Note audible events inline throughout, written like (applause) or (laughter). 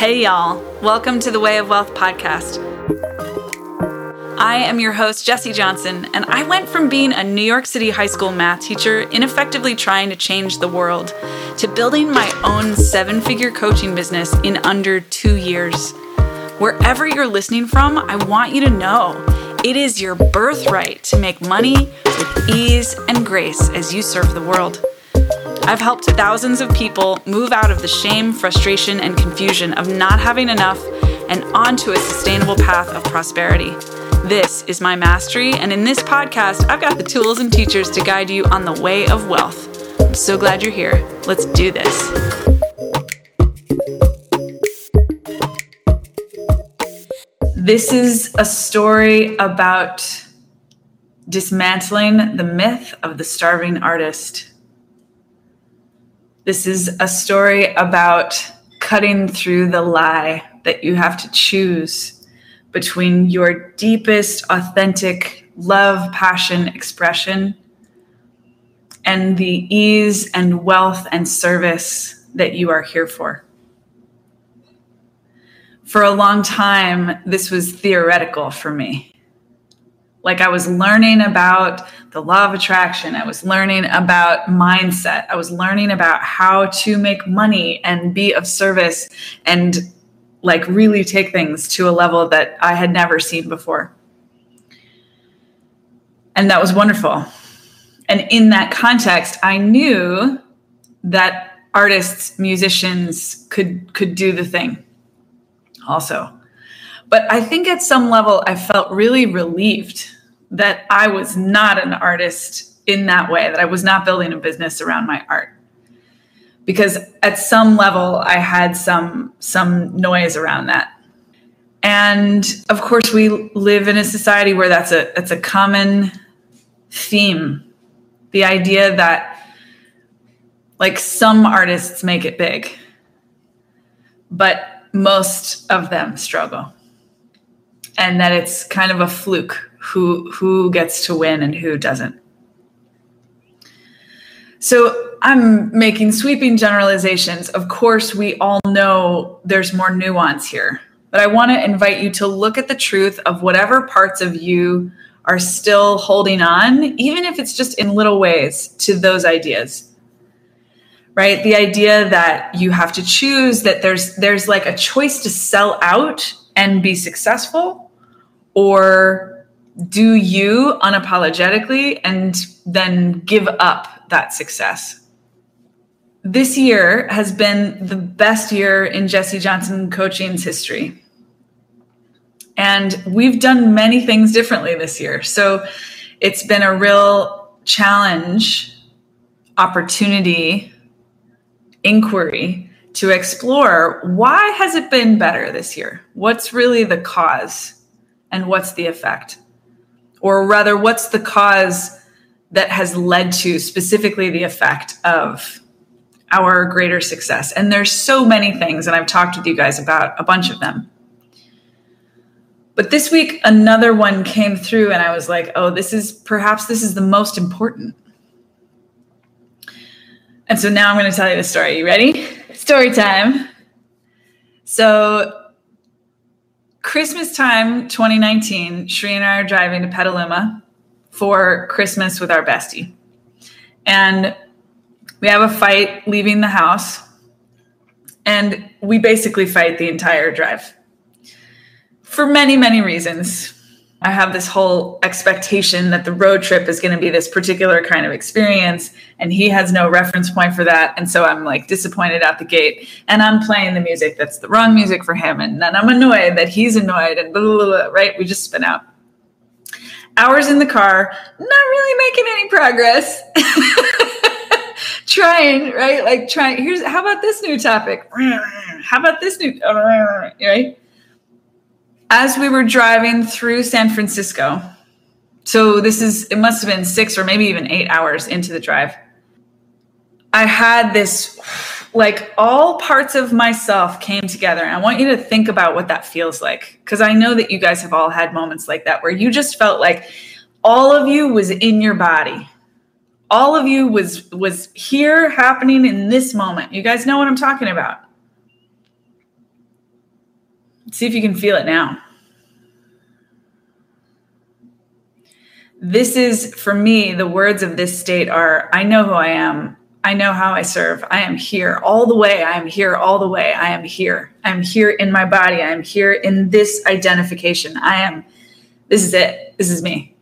Hey, y'all. Welcome to the Way of Wealth podcast. I am your host, Jesse Johnson, and I went from being a New York City high school math teacher, ineffectively trying to change the world, to building my own seven figure coaching business in under two years. Wherever you're listening from, I want you to know it is your birthright to make money with ease and grace as you serve the world. I've helped thousands of people move out of the shame, frustration, and confusion of not having enough and onto a sustainable path of prosperity. This is my mastery, and in this podcast, I've got the tools and teachers to guide you on the way of wealth. I'm so glad you're here. Let's do this. This is a story about dismantling the myth of the starving artist. This is a story about cutting through the lie that you have to choose between your deepest, authentic love, passion, expression and the ease and wealth and service that you are here for. For a long time, this was theoretical for me. Like I was learning about the law of attraction. I was learning about mindset. I was learning about how to make money and be of service and like really take things to a level that I had never seen before. And that was wonderful. And in that context, I knew that artists, musicians could could do the thing also. But I think at some level, I felt really relieved that I was not an artist in that way, that I was not building a business around my art. Because at some level, I had some some noise around that. And of course, we live in a society where that's a that's a common theme. The idea that like some artists make it big, but most of them struggle and that it's kind of a fluke who who gets to win and who doesn't. So i'm making sweeping generalizations. Of course we all know there's more nuance here but i want to invite you to look at the truth of whatever parts of you are still holding on even if it's just in little ways to those ideas. Right? The idea that you have to choose that there's there's like a choice to sell out and be successful? Or do you unapologetically and then give up that success? This year has been the best year in jesse johnson coaching's history. And we've done many things differently this year. So it's been a real challenge opportunity inquiry to explore why has it been better this year? What's really the cause and what's the effect? Or rather, what's the cause that has led to specifically the effect of our greater success? And there's so many things, and I've talked with you guys about a bunch of them. But this week, another one came through, and I was like, oh, this is perhaps this is the most important. And so now I'm going to tell you the story. You ready? Story time. So, Christmas time 2019, Shri and I are driving to Petaluma for Christmas with our bestie. And we have a fight leaving the house. And we basically fight the entire drive for many, many reasons. I have this whole expectation that the road trip is going to be this particular kind of experience, and he has no reference point for that. And so I'm like disappointed out the gate, and I'm playing the music that's the wrong music for him, and then I'm annoyed that he's annoyed, and blah, blah, blah, right? We just spin out. Hours in the car, not really making any progress. (laughs) trying, right? Like trying. Here's how about this new topic? How about this new, right? As we were driving through San Francisco, so this is, it must have been six or maybe even eight hours into the drive. I had this, like, all parts of myself came together. And I want you to think about what that feels like. Because I know that you guys have all had moments like that where you just felt like all of you was in your body. All of you was was here happening in this moment. You guys know what I'm talking about See if you can feel it now. This is, for me, the words of this state are I know who I am. I know how I serve. I am here all the way. I am here all the way. I am here. I am here in my body. I am here in this identification. I am, this is it. This is me.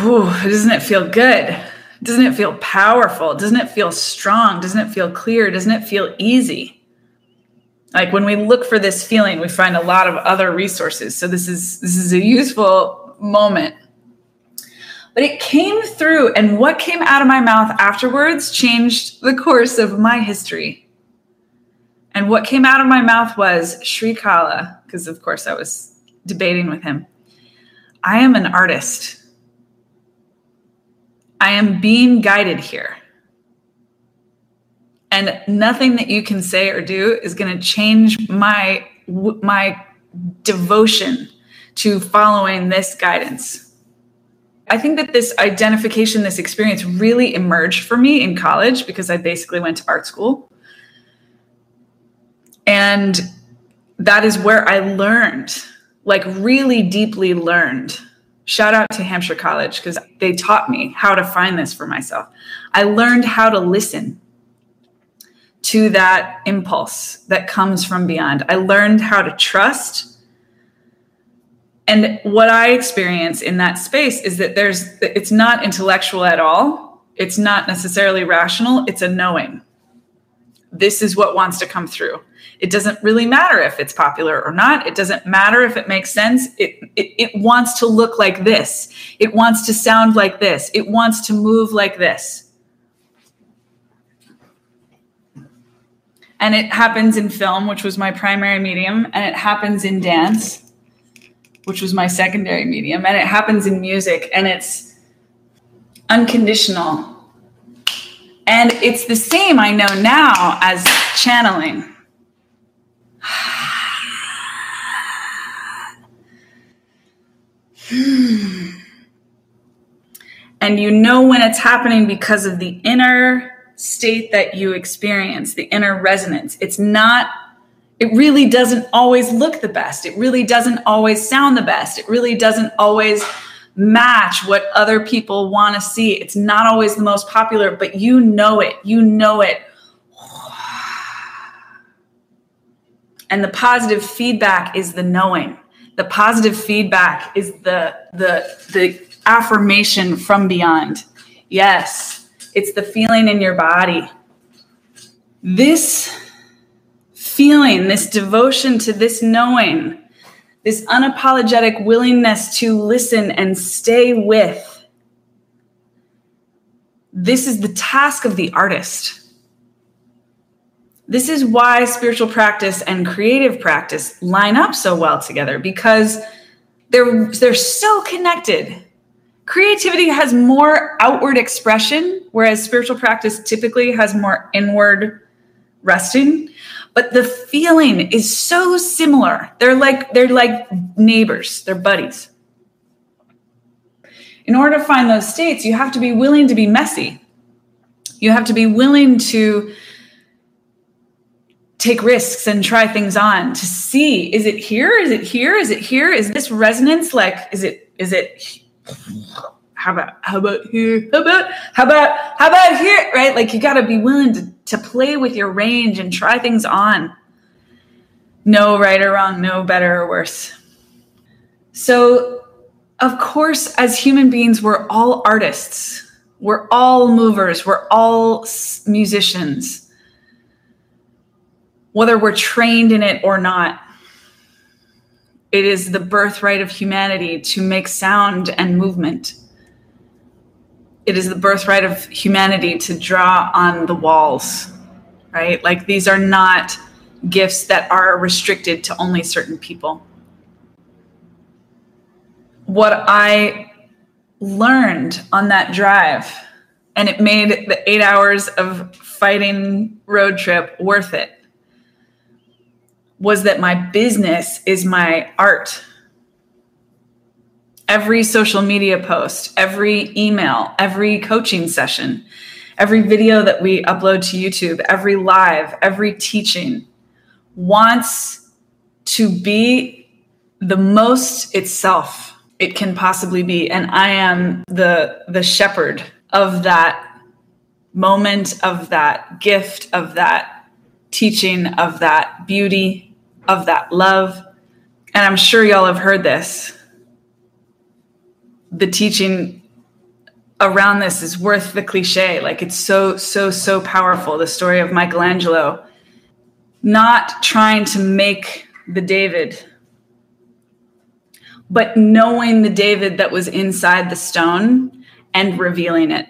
Ooh, doesn't it feel good? Doesn't it feel powerful? Doesn't it feel strong? Doesn't it feel clear? Doesn't it feel easy? Like when we look for this feeling, we find a lot of other resources. So this is this is a useful moment but it came through, and what came out of my mouth afterwards changed the course of my history. And what came out of my mouth was Shri Kala, because of course I was debating with him. I am an artist. I am being guided here. And nothing that you can say or do is going to change my my devotion to following this guidance. I think that this identification, this experience really emerged for me in college because I basically went to art school. And that is where I learned, like really deeply learned. Shout out to Hampshire College because they taught me how to find this for myself. I learned how to listen to that impulse that comes from beyond. I learned how to trust. And what i experience in that space is that there's it's not intellectual at all. It's not necessarily rational. It's a knowing. This is what wants to come through. It doesn't really matter if it's popular or not. It doesn't matter if it makes sense. It, it, it wants to look like this. It wants to sound like this. It wants to move like this and it happens in film which was my primary medium and it happens in dance which was my secondary medium. And it happens in music and it's unconditional. And it's the same, I know now, as channeling. (sighs) and you know when it's happening because of the inner state that you experience, the inner resonance. It's not it really doesn't always look the best. It really doesn't always sound the best. It really doesn't always match what other people want to see. It's not always the most popular, but you know it. You know it. And the positive feedback is the knowing. The positive feedback is the the the affirmation from beyond. Yes, it's the feeling in your body. This feeling, this devotion to this knowing, this unapologetic willingness to listen and stay with. This is the task of the artist. This is why spiritual practice and creative practice line up so well together because they're they're so connected. Creativity has more outward expression whereas spiritual practice typically has more inward resting but the feeling is so similar. They're like they're like neighbors, they're buddies. In order to find those states, you have to be willing to be messy. You have to be willing to take risks and try things on to see is it here is it here is it here is this resonance like is it is it how about how about here? How about how about how about here right? Like you got to be willing to, to play with your range and try things on. No right or wrong no better or worse. So of course as human beings we're all artists. We're all movers. We're all musicians. Whether we're trained in it or not it is the birthright of humanity to make sound and movement it is the birthright of humanity to draw on the walls, right? Like these are not gifts that are restricted to only certain people. What I learned on that drive, and it made the eight hours of fighting road trip worth it, was that my business is my art. Every social media post, every email, every coaching session, every video that we upload to YouTube, every live, every teaching wants to be the most itself it can possibly be. And i am the the shepherd of that moment of that gift of that teaching of that beauty of that love. And i'm sure y'all have heard this. The teaching around this is worth the cliche. Like it's so so so powerful. The story of michelangelo not trying to make the david but knowing the David that was inside the stone and revealing it,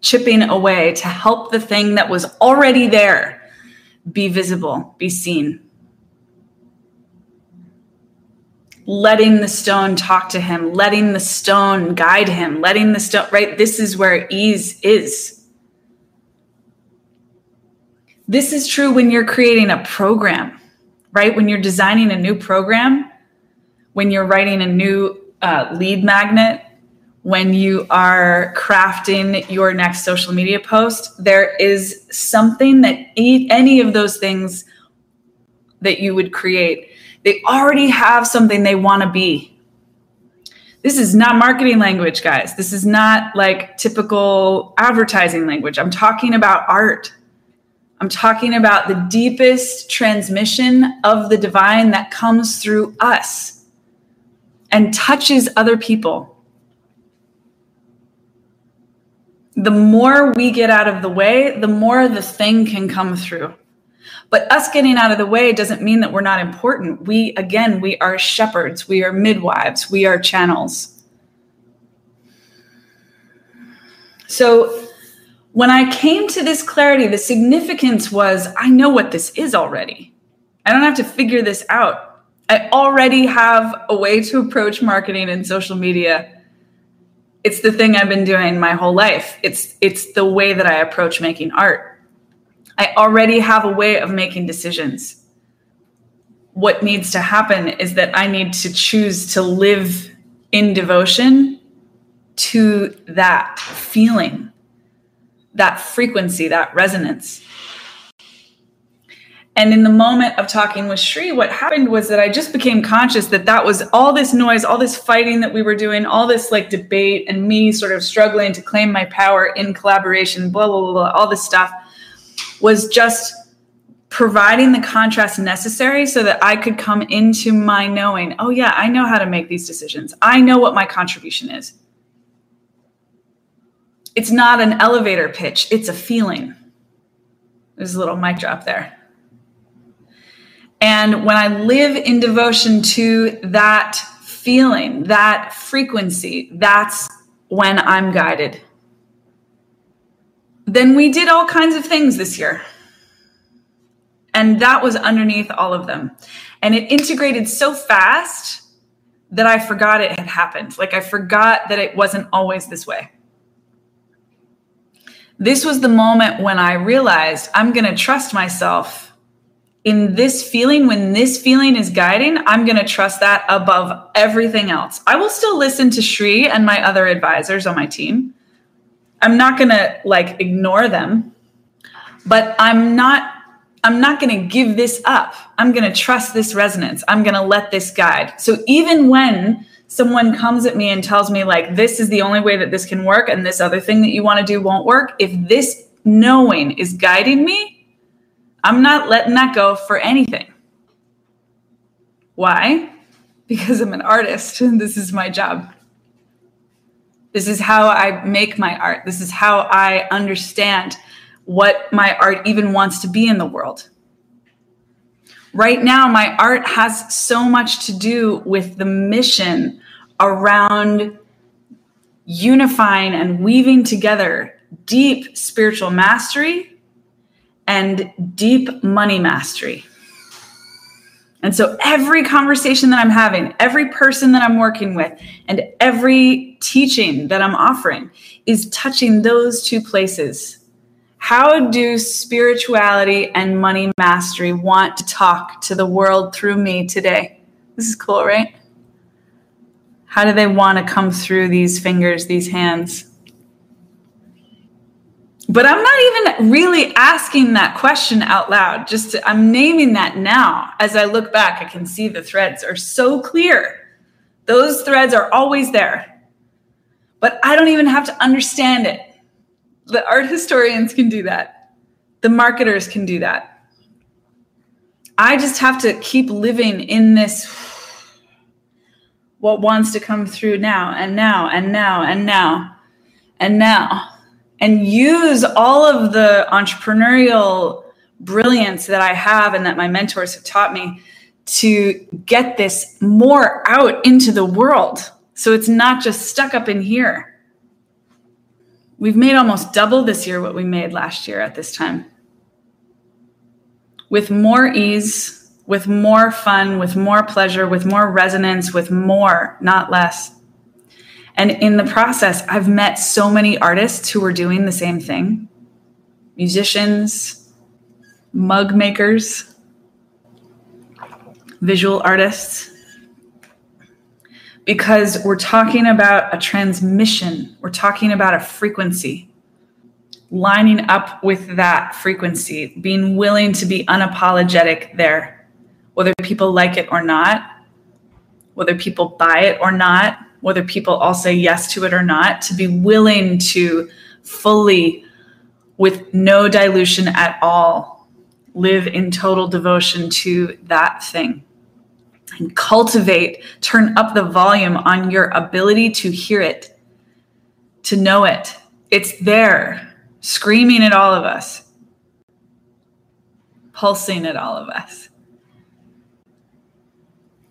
chipping away to help the thing that was already there be visible, be seen. Letting the stone talk to him, letting the stone guide him, letting the stone, right? This is where ease is. This is true when you're creating a program, right? When you're designing a new program, when you're writing a new uh, lead magnet, when you are crafting your next social media post, there is something that any of those things that you would create, they already have something they want to be. This is not marketing language, guys. This is not like typical advertising language. I'm talking about art. I'm talking about the deepest transmission of the divine that comes through us and touches other people, the more we get out of the way, the more the thing can come through. But us getting out of the way doesn't mean that we're not important. We, again, we are shepherds, we are midwives, we are channels. So when I came to this clarity, the significance was I know what this is already. I don't have to figure this out. I already have a way to approach marketing and social media. It's the thing I've been doing my whole life. It's it's the way that I approach making art. I already have a way of making decisions. What needs to happen is that I need to choose to live in devotion to that feeling, that frequency, that resonance. And in the moment of talking with Shri, what happened was that I just became conscious that that was all this noise, all this fighting that we were doing, all this like debate, and me sort of struggling to claim my power in collaboration, blah, blah, blah, blah all this stuff was just providing the contrast necessary so that I could come into my knowing, oh, yeah, I know how to make these decisions. I know what my contribution is. It's not an elevator pitch, it's a feeling. There's a little mic drop there. And when I live in devotion to that feeling, that frequency, that's when I'm guided. Then we did all kinds of things this year. And that was underneath all of them. And it integrated so fast that I forgot it had happened. Like I forgot that it wasn't always this way. This was the moment when I realized I'm going to trust myself in this feeling, when this feeling is guiding, I'm going to trust that above everything else. I will still listen to Shri and my other advisors on my team. I'm not going to like ignore them, but I'm not I'm not going to give this up. I'm going to trust this resonance. I'm going to let this guide. So even when someone comes at me and tells me like this is the only way that this can work and this other thing that you want to do won't work, if this knowing is guiding me, I'm not letting that go for anything. Why? Because I'm an artist and this is my job. This is how I make my art. This is how I understand what my art even wants to be in the world. Right now, my art has so much to do with the mission around unifying and weaving together deep spiritual mastery and deep money mastery. And so every conversation that I'm having, every person that I'm working with, and every teaching that I'm offering is touching those two places. How do spirituality and money mastery want to talk to the world through me today? This is cool, right? How do they want to come through these fingers, these hands? But I'm not even really asking that question out loud. Just to, I'm naming that now. As I look back, I can see the threads are so clear. Those threads are always there. But I don't even have to understand it. The art historians can do that. The marketers can do that. I just have to keep living in this what wants to come through now and now and now and now and now and use all of the entrepreneurial brilliance that I have and that my mentors have taught me to get this more out into the world. So it's not just stuck up in here. We've made almost double this year what we made last year at this time. With more ease, with more fun, with more pleasure, with more resonance, with more, not less. And in the process, I've met so many artists who were doing the same thing. Musicians, mug makers, visual artists. Because we're talking about a transmission, we're talking about a frequency, lining up with that frequency, being willing to be unapologetic there, whether people like it or not, whether people buy it or not, whether people all say yes to it or not, to be willing to fully, with no dilution at all, live in total devotion to that thing. And cultivate, turn up the volume on your ability to hear it, to know it. It's there, screaming at all of us, pulsing at all of us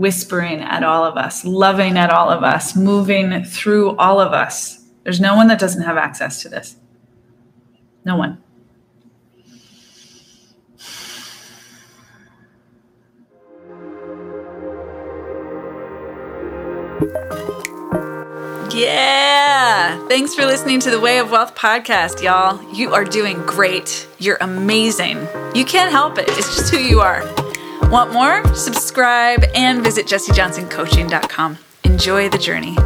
whispering at all of us, loving at all of us, moving through all of us. There's no one that doesn't have access to this. No one. Yeah. Thanks for listening to the Way of Wealth podcast, y'all. You are doing great. You're amazing. You can't help it, it's just who you are. Want more? Subscribe and visit jessejohnsoncoaching.com. Enjoy the journey.